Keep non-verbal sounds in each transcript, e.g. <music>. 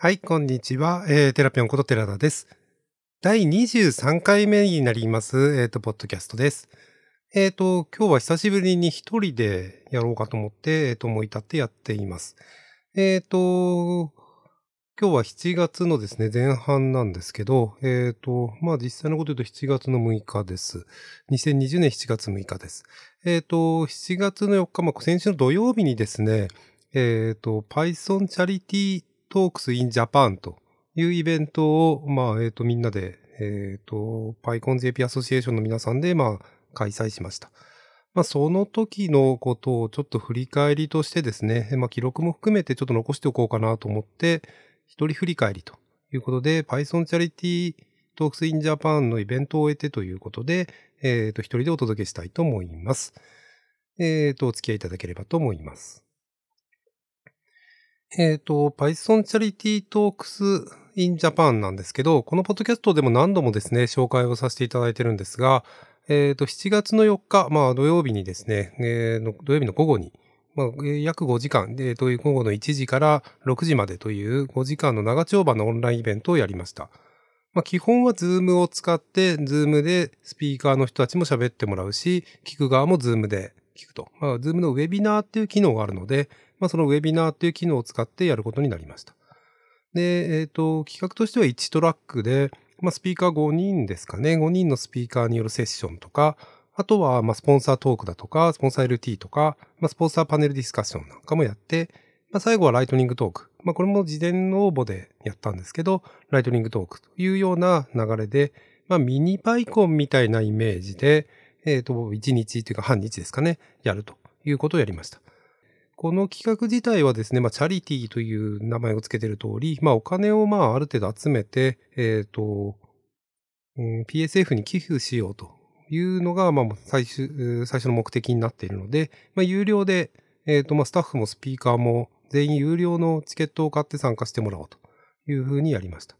はい、こんにちは。えー、テラピョンこと寺田です。第23回目になります、えっ、と、ポッドキャストです。えっ、と、今日は久しぶりに一人でやろうかと思って、えっ、と、思い立ってやっています。えっ、と、今日は7月のですね、前半なんですけど、えっ、と、まあ実際のこと言うと7月の6日です。2020年7月6日です。えっ、と、7月の4日、まあ先週の土曜日にですね、えっ、と、Python Charity Talks in Japan というイベントを、まあ、えっ、と、みんなで、えっ、と、PyConJP アソシエーションの皆さんで、まあ、開催しました。まあ、その時のことをちょっと振り返りとしてですね、まあ、記録も含めてちょっと残しておこうかなと思って、一人振り返りということで、Python Charity Talks in Japan のイベントを終えてということで、えっ、と、一人でお届けしたいと思います。えっ、と、お付き合いいただければと思います。えっ、と、Python Charity Talks in Japan なんですけど、このポッドキャストでも何度もですね、紹介をさせていただいてるんですが、えっ、と、7月の4日、まあ土曜日にですね、えー土曜日の午後に、まあ、約5時間で、という午後の1時から6時までという5時間の長丁場のオンラインイベントをやりました。まあ、基本は Zoom を使って、Zoom でスピーカーの人たちも喋ってもらうし、聞く側も Zoom で聞くと。まあ、Zoom のウェビナーっていう機能があるので、まあ、そのウェビナーっていう機能を使ってやることになりました。で、えっ、と、企画としては1トラックで、まあ、スピーカー5人ですかね。5人のスピーカーによるセッションとか、あとは、ま、スポンサートークだとか、スポンサー LT とか、まあ、スポンサーパネルディスカッションなんかもやって、まあ、最後はライトニングトーク。まあ、これも事前の応募でやったんですけど、ライトニングトークというような流れで、まあ、ミニパイコンみたいなイメージで、えっ、と、1日というか半日ですかね、やるということをやりました。この企画自体はですね、まあ、チャリティーという名前を付けている通り、まあ、お金をまあ、ある程度集めて、えっ、と、うん PSF に寄付しようというのが、まあ、最終、最初の目的になっているので、まあ、有料で、えっ、と、まあ、スタッフもスピーカーも全員有料のチケットを買って参加してもらおうというふうにやりました。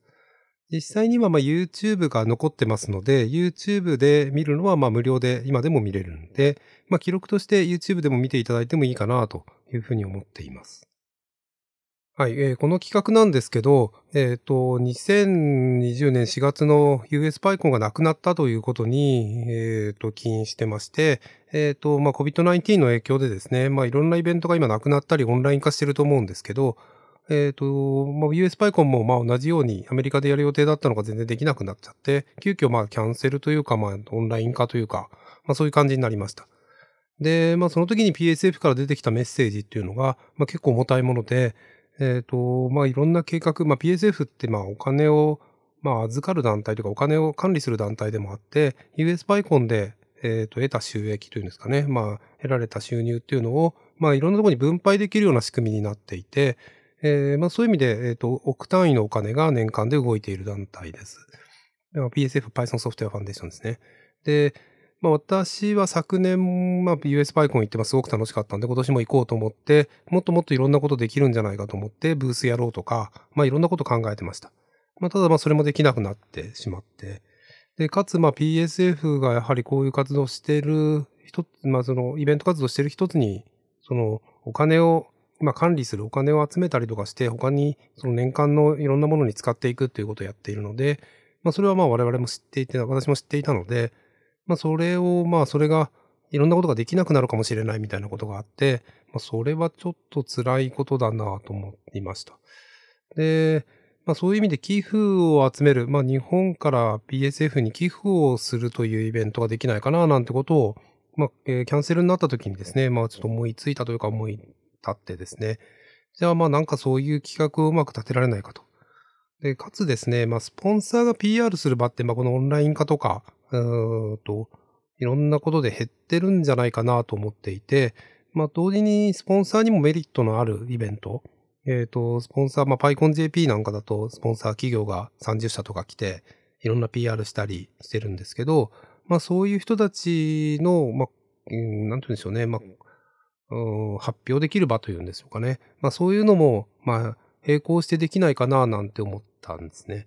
実際にはまあ YouTube が残ってますので、YouTube で見るのはまあ無料で今でも見れるんで、まあ記録として YouTube でも見ていただいてもいいかなとというふうに思っています。はい、えーこの企画なんですけど、えっ、と、2020年4月の US パイコンがなくなったということに、えっ、と、起因してまして、えっ、と、まあ COVID-19 の影響でですね、まあいろんなイベントが今なくなったりオンライン化してると思うんですけど、えっ、と、まあ、US パイコンもま同じようにアメリカでやる予定だったのが全然できなくなっちゃって、急遽まキャンセルというかまあオンライン化というか、まあそういう感じになりました。で、まあその時に PSF から出てきたメッセージっていうのが、まあ結構重たいもので、えっ、と、まあいろんな計画、まあ PSF ってまあお金をまあ預かる団体とかお金を管理する団体でもあって、US パイコンでえっ、と、得た収益というんですかね。まあ、得られた収入っていうのを、まあ、いろんなところに分配できるような仕組みになっていて、えーまあそういう意味で、えっ、と、億単位のお金が年間で動いている団体です。PSF Python ソフトウェアファンデーションですね。で、まあ私は昨年、まあ US パイコン行ってますごく楽しかったんで今年も行こうと思って、もっともっといろんなことできるんじゃないかと思ってブースやろうとか、まあいろんなこと考えてました。まあただそれもできなくなってしまって。で、かつまあ PSF がやはりこういう活動してる一つ、まあそのイベント活動してる一つに、そのお金をまあ、管理するお金を集めたりとかして、他にその年間のいろんなものに使っていくっていうことをやっているので、まあ、それはまあ我々も知っていて、私も知っていたので、まあ、それを、まあ、それが、いろんなことができなくなるかもしれないみたいなことがあって、まあ、それはちょっと辛いことだなと思いました。で、まあ、そういう意味で寄付を集める、まあ、日本から PSF に寄付をするというイベントができないかななんてことを、まあ、えーキャンセルになった時にですね、まあ、ちょっと思いついたというか思い立ってですね、じゃあまあなんかそういう企画をうまく立てられないかと。で、かつですね、まあスポンサーが PR する場って、まあこのオンライン化とか、うーんと、いろんなことで減ってるんじゃないかなと思っていて、まあ同時にスポンサーにもメリットのあるイベント、えっ、と、スポンサー、まあ PyConJP なんかだとスポンサー企業が30社とか来て、いろんな PR したりしてるんですけど、まあそういう人たちの、まあ、なんて言うんでしょうね、まあ、発表できる場というんでしょうかね。まあそういうのも、まあ並行してできないかななんて思ったんですね。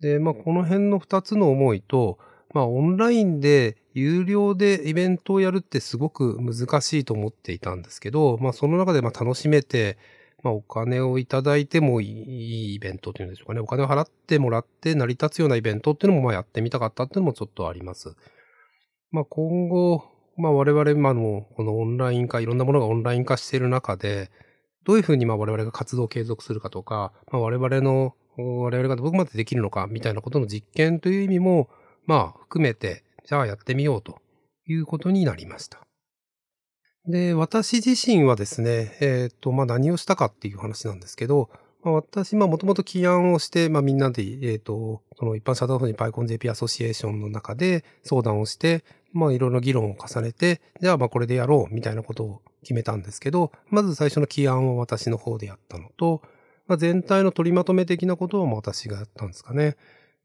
で、まあこの辺の二つの思いと、まあオンラインで有料でイベントをやるってすごく難しいと思っていたんですけど、まあその中でまあ楽しめて、まあ、お金をいただいてもいいイベントっていうんでしょうかね。お金を払ってもらって成り立つようなイベントっていうのもまあやってみたかったっていうのもちょっとあります。まあ、今後、まあ、我々今のこのオンライン化、いろんなものがオンライン化している中で、どういうふうにまあ我々が活動を継続するかとか、まあ、我々の、我々がどこまでできるのかみたいなことの実験という意味も、まあ含めて、じゃあやってみようということになりました。で、私自身はですね、えっ、ー、と、まあ何をしたかっていう話なんですけど、まあ、私、まあもともと起案をして、まあみんなで、えっ、ー、と、その一般社団法人 PyConJP アソシエーションの中で相談をして、まあいろいろ議論を重ねて、じゃあまあこれでやろうみたいなことを決めたんですけど、まず最初の起案を私の方でやったのと、まあ、全体の取りまとめ的なことを私がやったんですかね。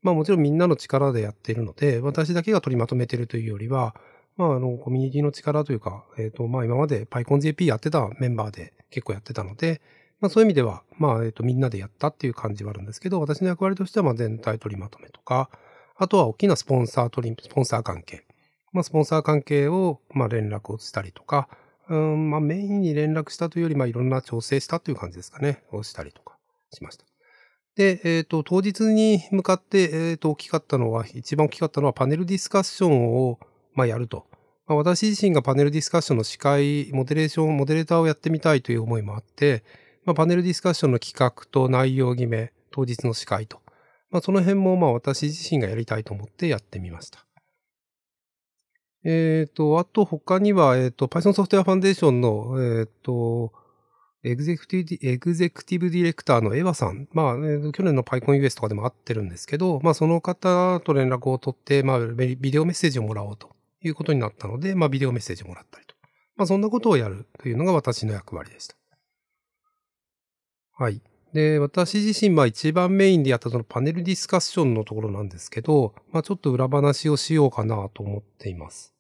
まあもちろんみんなの力でやっているので、私だけが取りまとめてるというよりは、まああの、コミュニティの力というか、えっ、ー、と、まあ今まで PyConJP やってたメンバーで結構やってたので、まあそういう意味では、まあえっ、とみんなでやったっていう感じはあるんですけど、私の役割としてはまあ全体取りまとめとか、あとは大きなスポンサー取り、スポンサー関係。まあスポンサー関係をまあ連絡をしたりとか、うん、まあメインに連絡したというより、まあいろんな調整したという感じですかね、をしたりとかしました。で、えっ、ー、と、当日に向かって、えっ、ー、と、大きかったのは、一番大きかったのはパネルディスカッションを、まあ、やると。まあ、私自身がパネルディスカッションの司会、モデレーション、モデレーターをやってみたいという思いもあって、まあ、パネルディスカッションの企画と内容決め、当日の司会と。まあ、その辺も、まあ、私自身がやりたいと思ってやってみました。えっ、ー、と、あと他には、えっ、ー、と、Python ソフトウェアファンデーションの、えっ、ー、と、エグゼクティブ、エグゼクティブディレクターのエヴァさん。まあ、去年の PyConUS とかでも会ってるんですけど、まあ、その方と連絡を取って、まあ、ビデオメッセージをもらおうということになったので、まあ、ビデオメッセージをもらったりと。まあ、そんなことをやるというのが私の役割でした。はい。で、私自身、まあ一番メインでやったそのパネルディスカッションのところなんですけど、まあちょっと裏話をしようかなと思っています。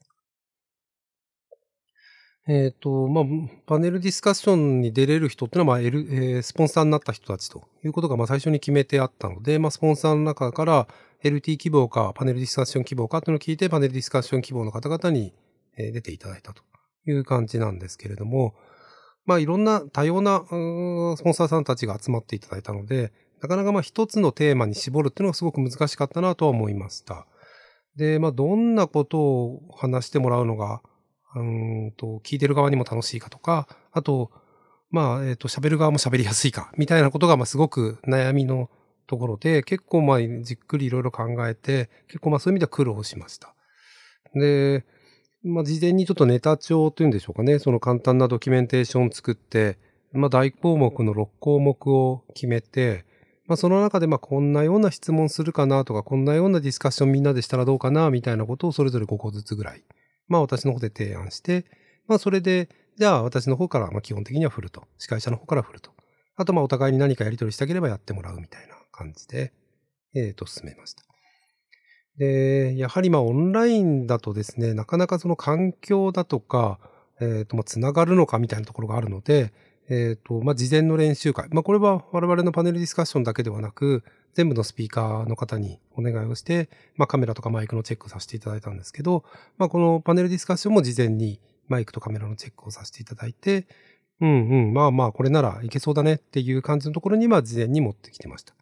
えっ、ー、と、まあ、パネルディスカッションに出れる人っていうのは、まあ、L、えー、スポンサーになった人たちということが、まあ、最初に決めてあったので、まあ、スポンサーの中から LT 希望か、パネルディスカッション希望かっていうのを聞いて、パネルディスカッション希望の方々に出ていただいたという感じなんですけれども、まあ、いろんな多様な、スポンサーさんたちが集まっていただいたので、なかなかまあ一つのテーマに絞るっていうのがすごく難しかったなとは思いました。で、まあ、どんなことを話してもらうのが、うんと、聞いてる側にも楽しいかとか、あと、まあ、えっ、ー、と、喋る側も喋りやすいか、みたいなことが、まあ、すごく悩みのところで、結構、まあ、じっくりいろいろ考えて、結構、まあ、そういう意味では苦労しました。で、まあ、事前にちょっとネタ帳というんでしょうかね、その簡単なドキュメンテーションを作って、まあ、大項目の6項目を決めて、まあ、その中で、まあ、こんなような質問するかなとか、こんなようなディスカッションみんなでしたらどうかな、みたいなことをそれぞれ5個ずつぐらいまあ私の方で提案して、まあそれで、じゃあ私の方からまあ基本的には振ると。司会者の方から振ると。あとまあお互いに何かやり取りしたければやってもらうみたいな感じで、えっ、ー、と進めました。で、やはりまあオンラインだとですね、なかなかその環境だとか、えっ、ー、とまあつながるのかみたいなところがあるので、えっ、ー、と、まあ、事前の練習会。まあ、これは我々のパネルディスカッションだけではなく、全部のスピーカーの方にお願いをして、まあ、カメラとかマイクのチェックをさせていただいたんですけど、まあ、このパネルディスカッションも事前にマイクとカメラのチェックをさせていただいて、うんうん、まあまあ、これならいけそうだねっていう感じのところに、まあ、事前に持ってきてました。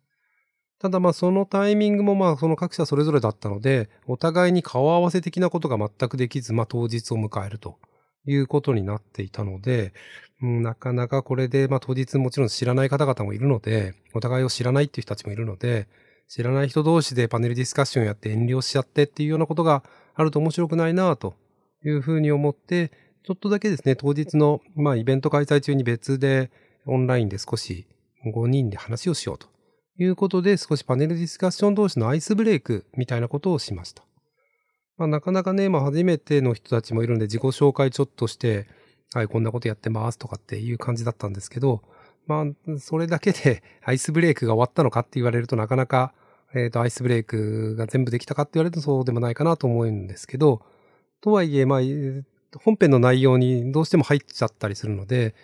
ただまあそのタイミングもまあその各社それぞれだったので、お互いに顔合わせ的なことが全くできず、まあ当日を迎えるということになっていたので、うん、なかなかこれで、まあ当日もちろん知らない方々もいるので、お互いを知らないっていう人たちもいるので、知らない人同士でパネルディスカッションやって遠慮しちゃってっていうようなことがあると面白くないなというふうに思って、ちょっとだけですね、当日の、まあイベント開催中に別でオンラインで少し5人で話をしようと。いうことで、少しパネルディスカッション同士のアイスブレイクみたいなことをしました。まあなかなかね、まあ初めての人たちもいるんで自己紹介ちょっとして、はい、こんなことやってますとかっていう感じだったんですけど、まあ、それだけで <laughs> アイスブレイクが終わったのかって言われるとなかなか、えっ、ー、と、アイスブレイクが全部できたかって言われるとそうでもないかなと思うんですけど、とはいえ、まあ、本編の内容にどうしても入っちゃったりするので、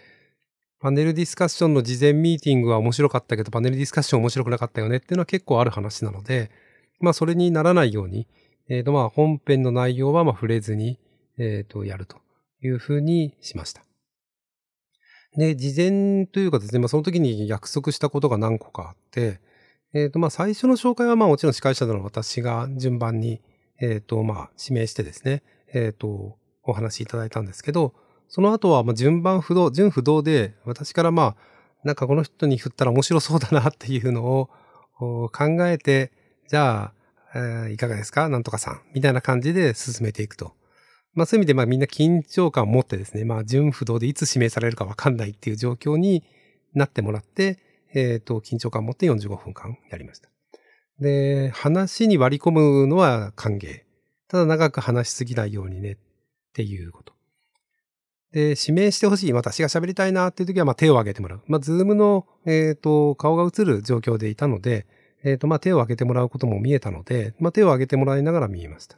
パネルディスカッションの事前ミーティングは面白かったけど、パネルディスカッション面白くなかったよねっていうのは結構ある話なので、まあ、それにならないように、えっ、ー、と、まあ、本編の内容はまあ触れずに、えっ、ー、と、やるというふうにしました。で、事前というかですね、まあ、その時に約束したことが何個かあって、えっ、ー、と、まあ、最初の紹介はまあもちろん司会者の私が順番に、えっ、と、まあ、指名してですね、えっ、と、お話しいただいたんですけど、その後はま順番不動、順不動で、私からまあ、なんかこの人に振ったら面白そうだなっていうのを考えて、じゃあ、えー、いかがですか？なんとかさん。みたいな感じで進めていくと。まあそういう意味でまあみんな緊張感を持ってですね、まあ順不動でいつ指名されるかわかんないっていう状況になってもらって、えっ、ー、と、緊張感を持って45分間やりました。で、話に割り込むのは歓迎。ただ長く話しすぎないようにねっていうこと。で、指名してほしい。私が喋りたいなっていう時は、まあ手を挙げてもらう。まあ、ズームの、えっ、ー、と、顔が映る状況でいたので、えっ、ー、と、まあ手を挙げてもらうことも見えたので、まあ手を挙げてもらいながら見えました。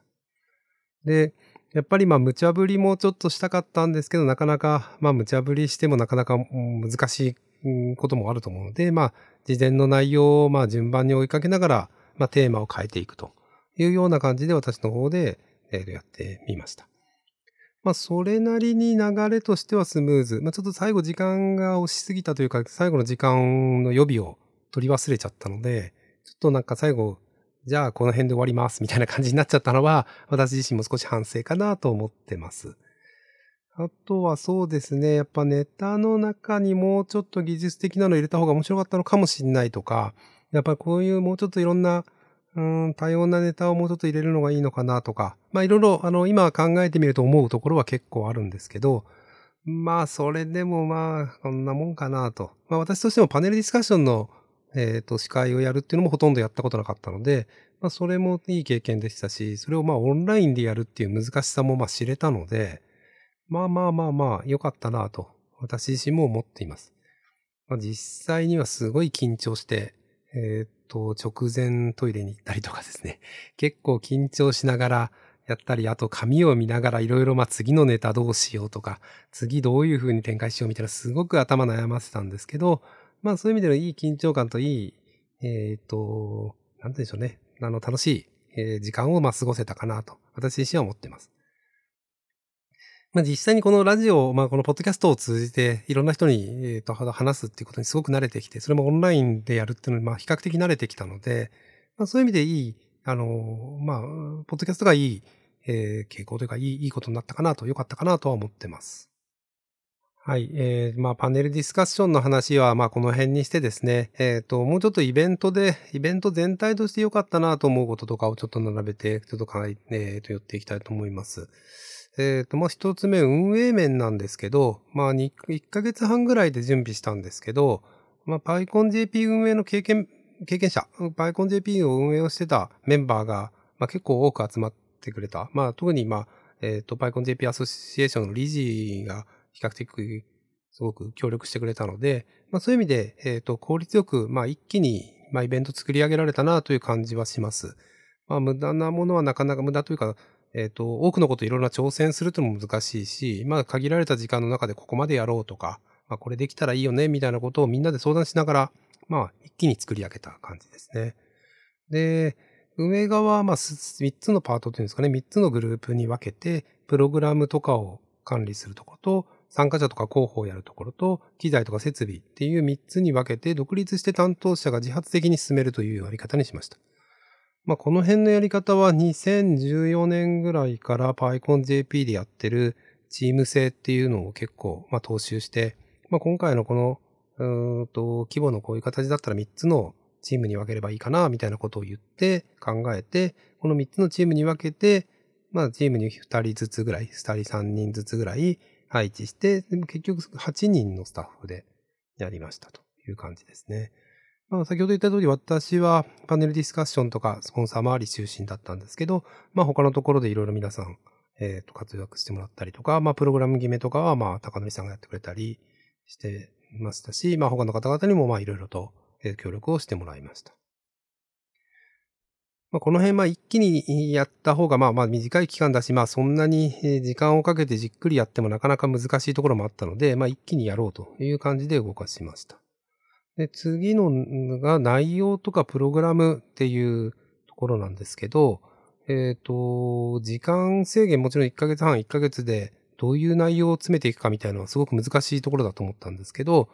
で、やっぱりまあ無茶ぶりもちょっとしたかったんですけど、なかなか、まあ無茶ぶりしてもなかなか難しいこともあると思うので、まあ事前の内容をまあ順番に追いかけながら、まあテーマを変えていくというような感じで私の方で、えー、やってみました。まあそれなりに流れとしてはスムーズ。まあちょっと最後時間が押しすぎたというか、最後の時間の予備を取り忘れちゃったので、ちょっとなんか最後じゃあこの辺で終わりますみたいな感じになっちゃったのは、私自身も少し反省かなと思ってます。あとはそうですね、やっぱネタの中にもうちょっと技術的なの入れた方が面白かったのかもしんないとか、やっぱこういうもうちょっといろんな、うん、多様なネタをもうちょっと入れるのがいいのかなとか、まあいろいろ、あの、今考えてみると思うところは結構あるんですけど、まあそれでもまあこんなもんかなと。まあ私としてもパネルディスカッションのえっ、ー、と、司会をやるっていうのもほとんどやったことなかったので、まあ、それもいい経験でしたし、それをまあ、オンラインでやるっていう難しさもまあ、知れたので、まあまあまあまあ、良かったなと、私自身も思っています。まあ、実際にはすごい緊張して、えっ、と、直前トイレに行ったりとかですね、<laughs> 結構緊張しながらやったり、あと紙を見ながらいろいろまあ次のネタどうしようとか、次どういう風に展開しようみたいなすごく頭悩ませたんですけど、まあそういう意味でのいい緊張感といい、えっ、と、なんて言うんでしょうね。あの、楽しい、えー、時間をまあ過ごせたかなと、私自身は思っています。まあ実際にこのラジオ、まあこのポッドキャストを通じていろんな人に、えー、と話すっていうことにすごく慣れてきて、それもオンラインでやるっていうのにまあ比較的慣れてきたので、まあそういう意味でいい、あの、まあ、ポッドキャストがいい、えー、傾向というかいい、いいことになったかなと、良かったかなとは思ってます。はい。えー、まあ、パネルディスカッションの話は、まあ、この辺にしてですね、えっ、ー、と、もうちょっとイベントで、イベント全体として良かったなと思うこととかをちょっと並べて、ちょっと考え、えー、と、寄っていきたいと思います。えっ、ー、と、まあ、一つ目、運営面なんですけど、まあ、1ヶ月半ぐらいで準備したんですけど、まあ、PyConJP 運営の経験、経験者、PyConJP を運営をしてたメンバーが、まあ、結構多く集まってくれた。まあ、特に、まあ、えっ、ー、と、PyConJP アソシエーションの理事が、比較的すごく協力してくれたので、まあ、そういう意味で、えっ、ー、と、効率よく、まあ、一気に、まあ、イベント作り上げられたなという感じはします。まあ、無駄なものはなかなか無駄というか、えっ、ー、と、多くのこといろんな挑戦するというのも難しいし、まあ、限られた時間の中でここまでやろうとか、まあ、これできたらいいよね、みたいなことをみんなで相談しながら、まあ、一気に作り上げた感じですね。で、運営側は、まあ、3つのパートというんですかね、3つのグループに分けて、プログラムとかを管理するところと、参加者とか広報をやるところと、機材とか設備っていう3つに分けて、独立して担当者が自発的に進めるというやり方にしました。まあ、この辺のやり方は2014年ぐらいから PyConJP でやってるチーム制っていうのを結構、まあ、踏襲して、まあ、今回のこの、うと、規模のこういう形だったら3つのチームに分ければいいかな、みたいなことを言って考えて、この3つのチームに分けて、まあ、チームに2人ずつぐらい、2人3人ずつぐらい、配置して、結局8人のスタッフでやりましたという感じですね。まあ、先ほど言った通り私はパネルディスカッションとかスポンサー周り中心だったんですけど、まあ他のところでいろいろ皆さん、えっ、ー、と活躍してもらったりとか、まあプログラム決めとかはまあ高則さんがやってくれたりしてましたし、まあ他の方々にもまあいろいろと協力をしてもらいました。まあ、この辺、まあ一気にやった方が、まあまあ短い期間だし、まあそんなに時間をかけてじっくりやってもなかなか難しいところもあったので、まあ一気にやろうという感じで動かしました。で、次のが内容とかプログラムっていうところなんですけど、えっ、ー、と、時間制限もちろん1ヶ月半、1ヶ月でどういう内容を詰めていくかみたいなのはすごく難しいところだと思ったんですけど、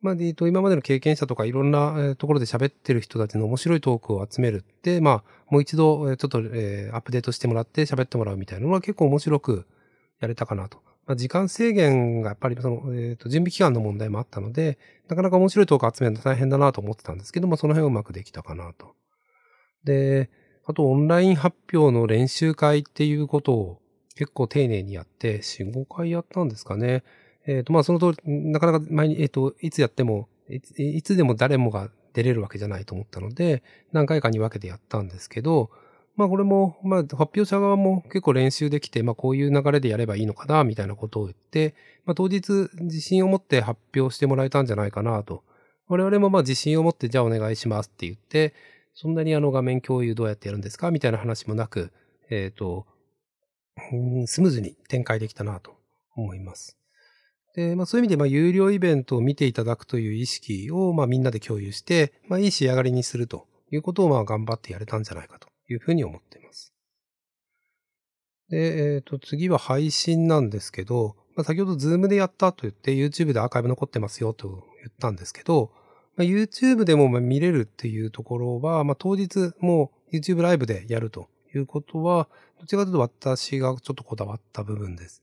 まあ、えっと、今までの経験者とかいろんなところで喋ってる人たちの面白いトークを集めるって、まあ、もう一度、ちょっと、えー、アップデートしてもらって喋ってもらうみたいなのは結構面白くやれたかなと。まあ、時間制限がやっぱりその、えっ、ー、と、準備期間の問題もあったので、なかなか面白いトーク集めるの大変だなと思ってたんですけど、まあ、その辺うまくできたかなと。で、あと、オンライン発表の練習会っていうことを結構丁寧にやって、4、5回やったんですかね。えっ、ー、と、まあ、その通り、なかなか前に、えっ、ー、と、いつやってもい、いつでも誰もが出れるわけじゃないと思ったので、何回かに分けてやったんですけど、まあこれも、まあ発表者側も結構練習できて、まあこういう流れでやればいいのかな、みたいなことを言って、まあ当日自信を持って発表してもらえたんじゃないかなと。我々もまあ自信を持ってじゃあお願いしますって言って、そんなにあの画面共有どうやってやるんですかみたいな話もなく、えっ、ー、と、スムーズに展開できたなと思います。で、まあ、そういう意味で、まあ、有料イベントを見ていただくという意識を、まあ、みんなで共有して、まあ、いい仕上がりにするということを、まあ、頑張ってやれたんじゃないかというふうに思っています。で、えっ、ー、と、次は配信なんですけど、まあ、先ほどズームでやったと言って YouTube でアーカイブ残ってますよと言ったんですけど、まあ、YouTube でも見れるっていうところは、まあ、当日もう YouTube ライブでやるということは、どちらかというと私がちょっとこだわった部分です。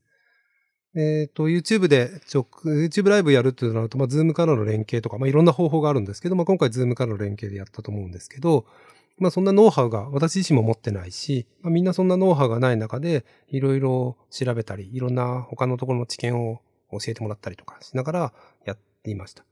えっ、ー、と、YouTube で、YouTube ライブやるっていうのと、まあ、Zoom からの連携とか、まあ、いろんな方法があるんですけど、まあ、今回 Zoom からの連携でやったと思うんですけど、まあ、そんなノウハウが私自身も持ってないし、まあ、みんなそんなノウハウがない中で、いろいろ調べたり、いろんな他のところの知見を教えてもらったりとかしながらやっていました。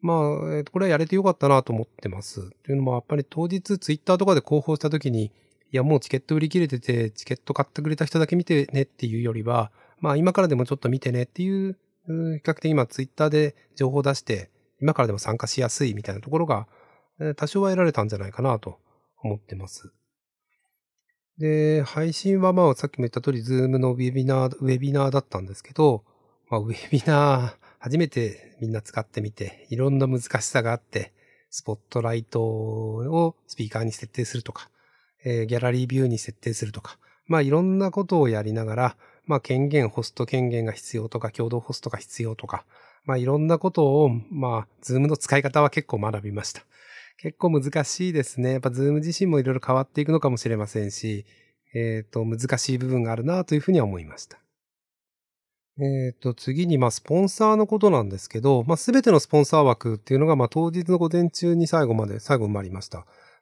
まあ、えー、これはやれてよかったなと思ってます。というのも、やっぱり当日 Twitter とかで広報したときに、いや、もうチケット売り切れてて、チケット買ってくれた人だけ見てねっていうよりは、まあ今からでもちょっと見てねっていう、比較的今ツイッターで情報を出して、今からでも参加しやすいみたいなところが、多少は得られたんじゃないかなと思ってます。で、配信はまあさっきも言った通り、ズームのウェビナー、ウェビナーだったんですけど、まあウェビナー初めてみんな使ってみて、いろんな難しさがあって、スポットライトをスピーカーに設定するとか、えー、ギャラリービューに設定するとか、まあいろんなことをやりながら、まあ権限、ホスト権限が必要とか、共同ホストが必要とか、まあいろんなことを、まあ、ズームの使い方は結構学びました。結構難しいですね。やっぱズーム自身もいろいろ変わっていくのかもしれませんし、えっ、ー、と、難しい部分があるなというふうには思いました。えっ、ー、と、次に、まあ、スポンサーのことなんですけど、まあ、すべてのスポンサー枠っていうのが、まあ、当日の午前中に最後まで、最後埋まりました。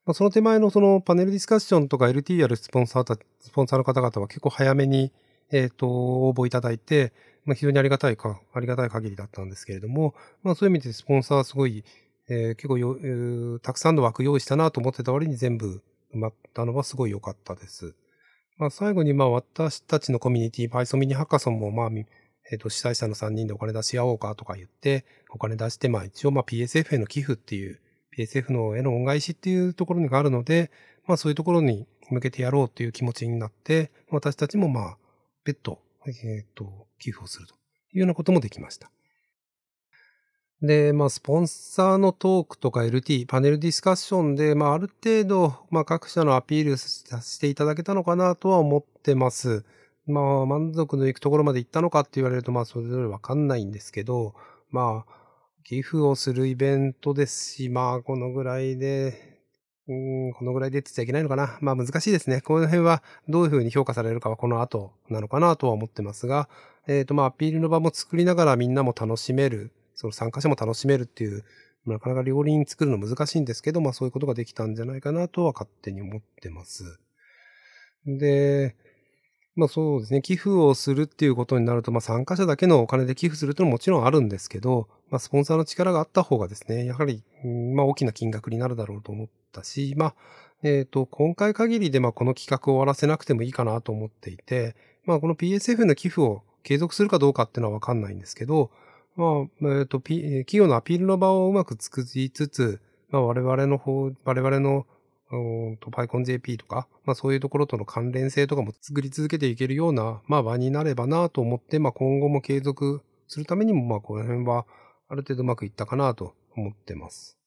まあ、その手前のそのパネルディスカッションとか LT やるスポンサーた、スポンサーの方々は結構早めにえっ、ー、と、応募いただいて、まあ、非常にありがたいか、ありがたい限りだったんですけれども、まあ、そういう意味でスポンサーはすごい、えー、結構よ、えー、たくさんの枠用意したなと思ってた割に全部埋まったのはすごい良かったです。まあ、最後に、まあ、私たちのコミュニティ、Python ミニハッカソンも、まあ、えっ、ー、と、主催者の3人でお金出し合おうかとか言って、お金出して、まあ、一応、まあ、PSF への寄付っていう、PSF のへの恩返しっていうところがあるので、まあ、そういうところに向けてやろうっていう気持ちになって、私たちも、まあ、別途、えっ、ー、と、寄付をするというようなこともできました。で、まあ、スポンサーのトークとか LT、パネルディスカッションで、まあ、ある程度、まあ、各社のアピールさせていただけたのかなとは思ってます。まあ、満足のいくところまで行ったのかって言われると、まあ、それぞれわかんないんですけど、まあ、寄付をするイベントですし、まあ、このぐらいで、うん、このぐらいでって言っちゃいけないのかな。まあ難しいですね。この辺はどういうふうに評価されるかはこの後なのかなとは思ってますが、えっ、ー、とまあアピールの場も作りながらみんなも楽しめる、その参加者も楽しめるっていう、なかなか両輪作るの難しいんですけど、まあそういうことができたんじゃないかなとは勝手に思ってます。で、まあそうですね、寄付をするっていうことになると、まあ参加者だけのお金で寄付するというのももちろんあるんですけど、まあスポンサーの力があった方がですね、やはり、まあ大きな金額になるだろうと思ったし、まあ、えっ、ー、と、今回限りで、まあ、この企画を終わらせなくてもいいかなと思っていて、まあ、この PSF の寄付を継続するかどうかっていうのはわかんないんですけど、まあ、えっ、ー、と、P、企業のアピールの場をうまく作りつつ、まあ、我々の方、我々の、うんと、PyConJP とか、まあそういうところとの関連性とかも作り続けていけるような、まあ場になればなと思って、まあ今後も継続するためにも、まあこの辺はある程度うまくいったかなと思ってます。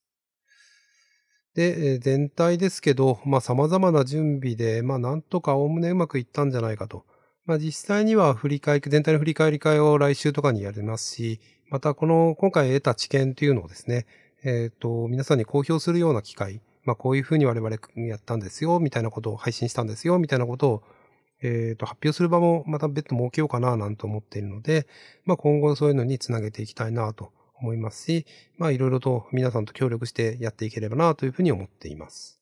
で、全体ですけど、まあ様々な準備で、まあなんとかおおむねうまくいったんじゃないかと。まあ実際には振り返り、全体の振り返り会を来週とかにやりますし、またこの今回得た知見というのをですね、えっ、ー、と、皆さんに公表するような機会、まあこういうふうに我々やったんですよ、みたいなことを配信したんですよ、みたいなことを、えっ、ー、と、発表する場もまた別途設けようかな、なんて思っているので、まあ今後そういうのにつなげていきたいなと思いますし、まあいろいろと皆さんと協力してやっていければな、というふうに思っています。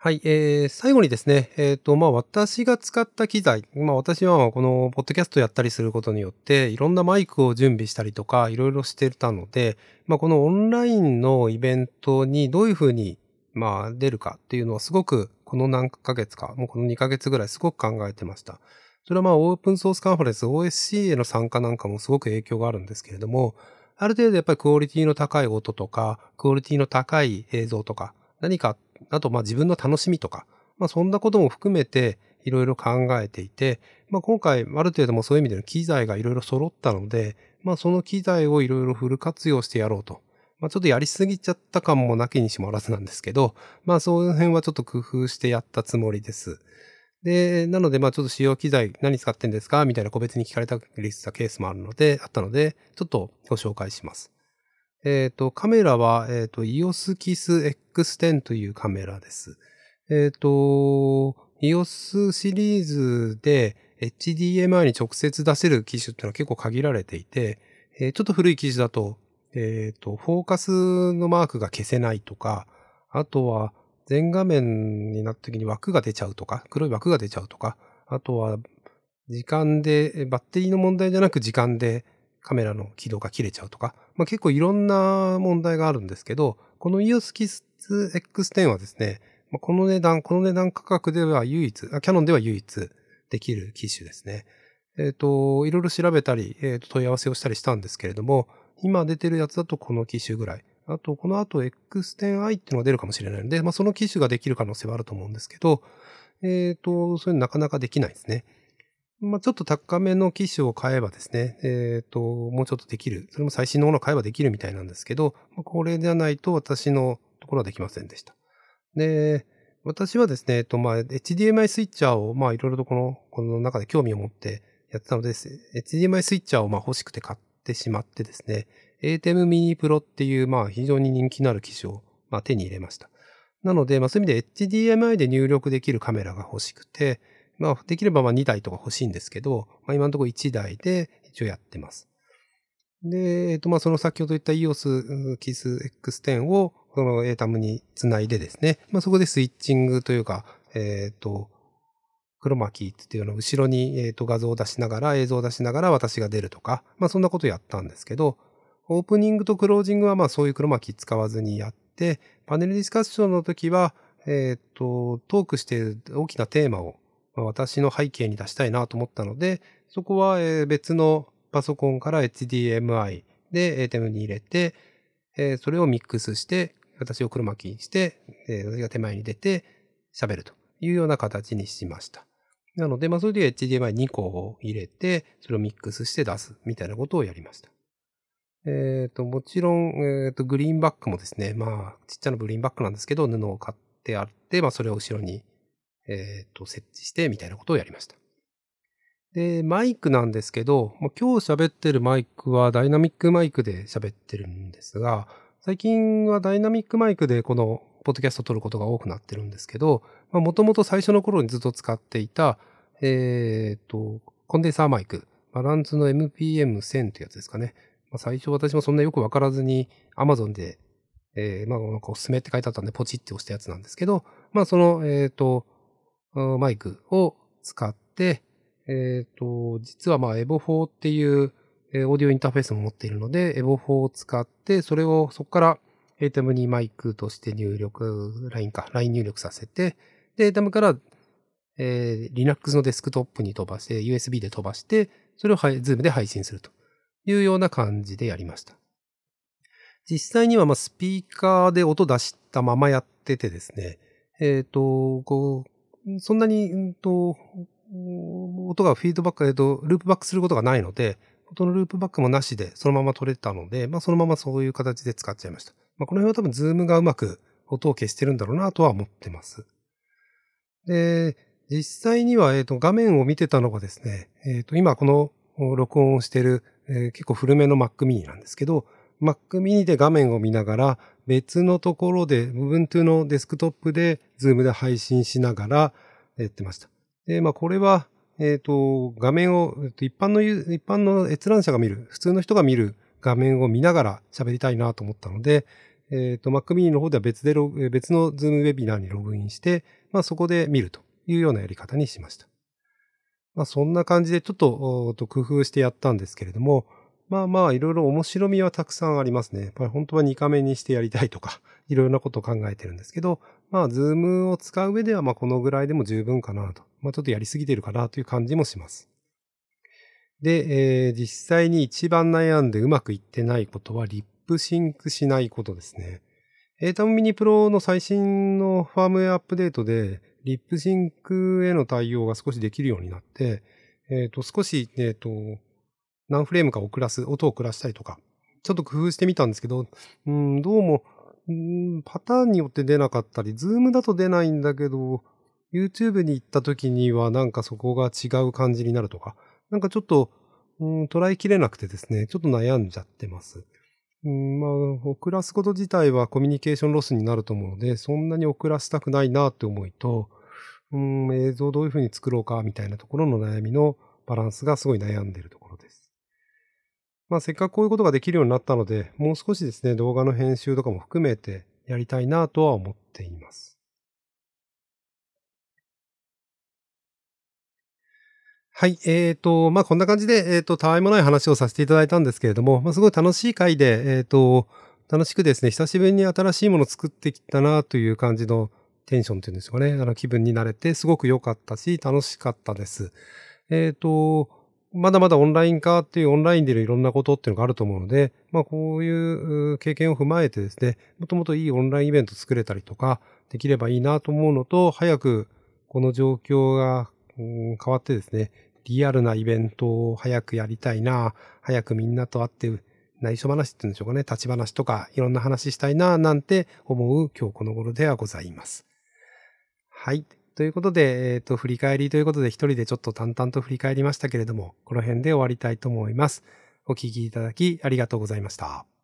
はい、えー、最後にですね、えっ、ー、と、まあ、私が使った機材、まあ、私はこの、ポッドキャストやったりすることによって、いろんなマイクを準備したりとか、いろいろしてたので、まあ、このオンラインのイベントにどういうふうに、まあ、出るかっていうのはすごく、この何ヶ月か、もうこの2ヶ月ぐらいすごく考えてました。それはまあ、オープンソースカンファレンス OSC への参加なんかもすごく影響があるんですけれども、ある程度やっぱりクオリティの高い音とか、クオリティの高い映像とか、何かあと、まあ自分の楽しみとか、まあそんなことも含めていろいろ考えていて、まあ今回ある程度もそういう意味での機材がいろいろ揃ったので、まあその機材をいろいろフル活用してやろうと。まあちょっとやりすぎちゃった感もなきにしもあらずなんですけど、まあその辺はちょっと工夫してやったつもりです。で、なので、まあちょっと使用機材何使ってんですかみたいな個別に聞かれたりしたケースもあるので、あったので、ちょっとご紹介します。えっ、ー、と、カメラは、えっ、ー、と、EOS KISS X10 というカメラです。えっ、ー、と、EOS シリーズで HDMI に直接出せる機種っていうのは結構限られていて、えちょっと古い機種だと、えっ、と、フォーカスのマークが消せないとか、あとは全画面になった時に枠が出ちゃうとか、黒い枠が出ちゃうとか、あとは時間で、バッテリーの問題じゃなく時間でカメラの起動が切れちゃうとか、まあ、結構いろんな問題があるんですけど、この EOSKIS X10 はですね、まあ、この値段、この値段価格では唯一、キャノンでは唯一できる機種ですね。えっ、ー、と、いろいろ調べたり、えー、と問い合わせをしたりしたんですけれども、今出てるやつだとこの機種ぐらい。あと、この後 X10i っていうのが出るかもしれないので、まあ、その機種ができる可能性はあると思うんですけど、えっ、ー、と、そういうのなかなかできないですね。まあ、ちょっと高めの機種を買えばですね、えっ、ー、と、もうちょっとできる。それも最新のものを買えばできるみたいなんですけど、まあ、これじゃないと私のところはできませんでした。で、私はですね、えっと、まあ、HDMI スイッチャーを、まあ、いろいろとこの、この中で興味を持ってやってたので、HDMI スイッチャーを、まあ、欲しくて買ってしまってですね、ATEM Mini Pro っていう、まあ、非常に人気のある機種を、まあ、手に入れました。なので、まあ、そういう意味で HDMI で入力できるカメラが欲しくて、まあ、できればまあ2台とか欲しいんですけど、まあ、今のところ1台で一応やってます。で、えっと、まあ、その先ほど言った EOS KISS X10 を、この ATAM につないでですね、まあ、そこでスイッチングというか、えっ、と、クロマキーっていうのを後ろに、えっ、と、画像を出しながら、映像を出しながら私が出るとか、まあ、そんなことやったんですけど、オープニングとクロージングはまあそういうクロマキー使わずにやって、パネルディスカッションの時は、えっ、と、トークしている大きなテーマを私の背景に出したいなと思ったので、そこは別のパソコンから HDMI で ATEM に入れて、それをミックスして、私を黒巻きにして、私が手前に出て喋るというような形にしました。なので、まあ、それで HDMI2 個を入れて、それをミックスして出すみたいなことをやりました。えっ、ー、と、もちろん、えっ、ー、と、グリーンバックもですね、まあ、ちっちゃなグリーンバックなんですけど、布を買ってあって、まあ、それを後ろにえっ、ー、と、設置してみたいなことをやりました。で、マイクなんですけど、まあ今日喋ってるマイクはダイナミックマイクで喋ってるんですが、最近はダイナミックマイクでこのポッドキャストを撮ることが多くなってるんですけど、もともと最初の頃にずっと使っていた、えっ、ー、と、コンデンサーマイク、バランズの MPM1000 というやつですかね。まあ、最初私もそんなよくわからずに Amazon で、えー、まあ、なんかおすすめって書いてあったんでポチって押したやつなんですけど、まあその、えっ、ー、と、マイクを使って、えっ、と、実はまあ EVO4 っていうオーディオインターフェースも持っているので、EVO4 を使って、それをそこから ATEM にマイクとして入力、LINE か、LINE 入力させて、で、ATEM から、えー、Linux のデスクトップに飛ばして、USB で飛ばして、それを Zoom で配信するというような感じでやりました。実際にはまあスピーカーで音出したままやっててですね、えっ、ー、と、こう、そんなに、うんと、音がフィードバック、えっと、ループバックすることがないので、音のループバックもなしで、そのまま取れたので、まあ、そのままそういう形で使っちゃいました。まあ、この辺は多分、 Zoom がうまく音を消してるんだろうなとは思ってます。で、実際には、えっ、と、画面を見てたのがですね、えっ、と、今この録音をしてる、えー、結構古めの Mac mini なんですけど、Mac mini で画面を見ながら、別のところで、Ubuntu のデスクトップで、Zoom で配信しながらやってました。で、まあ、これは、えっ、ー、と、画面を、一般の、一般の閲覧者が見る、普通の人が見る画面を見ながら喋りたいなと思ったので、えっ、ー、と、Mac mini の方では別で別の Zoom ウェビナーにログインして、まあ、そこで見るというようなやり方にしました。まあ、そんな感じでちょっと工夫してやったんですけれども、まあまあ、いろいろ面白みはたくさんありますね。やっぱり本当は2カメにしてやりたいとか、<laughs> いろいろなことを考えてるんですけど、まあ、 Zoom を使う上では、まあ、このぐらいでも十分かなと。まあ、ちょっとやりすぎてるかなという感じもします。で、えー、実際に一番悩んでうまくいってないことは、リップシンクしないことですね。 ATEM Mini Pro の最新のファームウェアアップデートで、リップシンクへの対応が少しできるようになって、えっ、ー、と、少し、えっ、ー、と、何フレームか遅らす、音を遅らしたりとか、ちょっと工夫してみたんですけど、うん、どうも、うん、パターンによって出なかったり、ズームだと出ないんだけど、YouTube に行った時にはなんかそこが違う感じになるとか、なんかちょっと、うん、捉えきれなくてですね、ちょっと悩んじゃってます。うん、まあ、遅らすこと自体はコミュニケーションロスになると思うので、そんなに遅らせたくないなって思いと、うん、映像どういうふうに作ろうかみたいなところの悩みのバランスがすごい悩んでるところです。まあ、せっかくこういうことができるようになったので、もう少しですね、動画の編集とかも含めてやりたいなとは思っています。はい。えっ、ー、と、まあ、こんな感じで、えっ、ー、と、たわいもない話をさせていただいたんですけれども、まあ、すごい楽しい回で、えっ、ー、と、楽しくですね、久しぶりに新しいものを作ってきたなという感じのテンションっていうんですかね、あの気分になれて、すごく良かったし、楽しかったです。えっ、と、まだまだオンライン化っていうオンラインでいろんなことっていうのがあると思うので、まあこういう経験を踏まえてですね、もともといいオンラインイベント作れたりとかできればいいなと思うのと、早くこの状況が変わってですね、リアルなイベントを早くやりたいな、早くみんなと会って内緒話って言うんでしょうかね、立ち話とかいろんな話したいな、なんて思う今日この頃ではございます。はい。ということで、えっ、ー、と、振り返りということで一人でちょっと淡々と振り返りましたけれども、この辺で終わりたいと思います。お聴きいただきありがとうございました。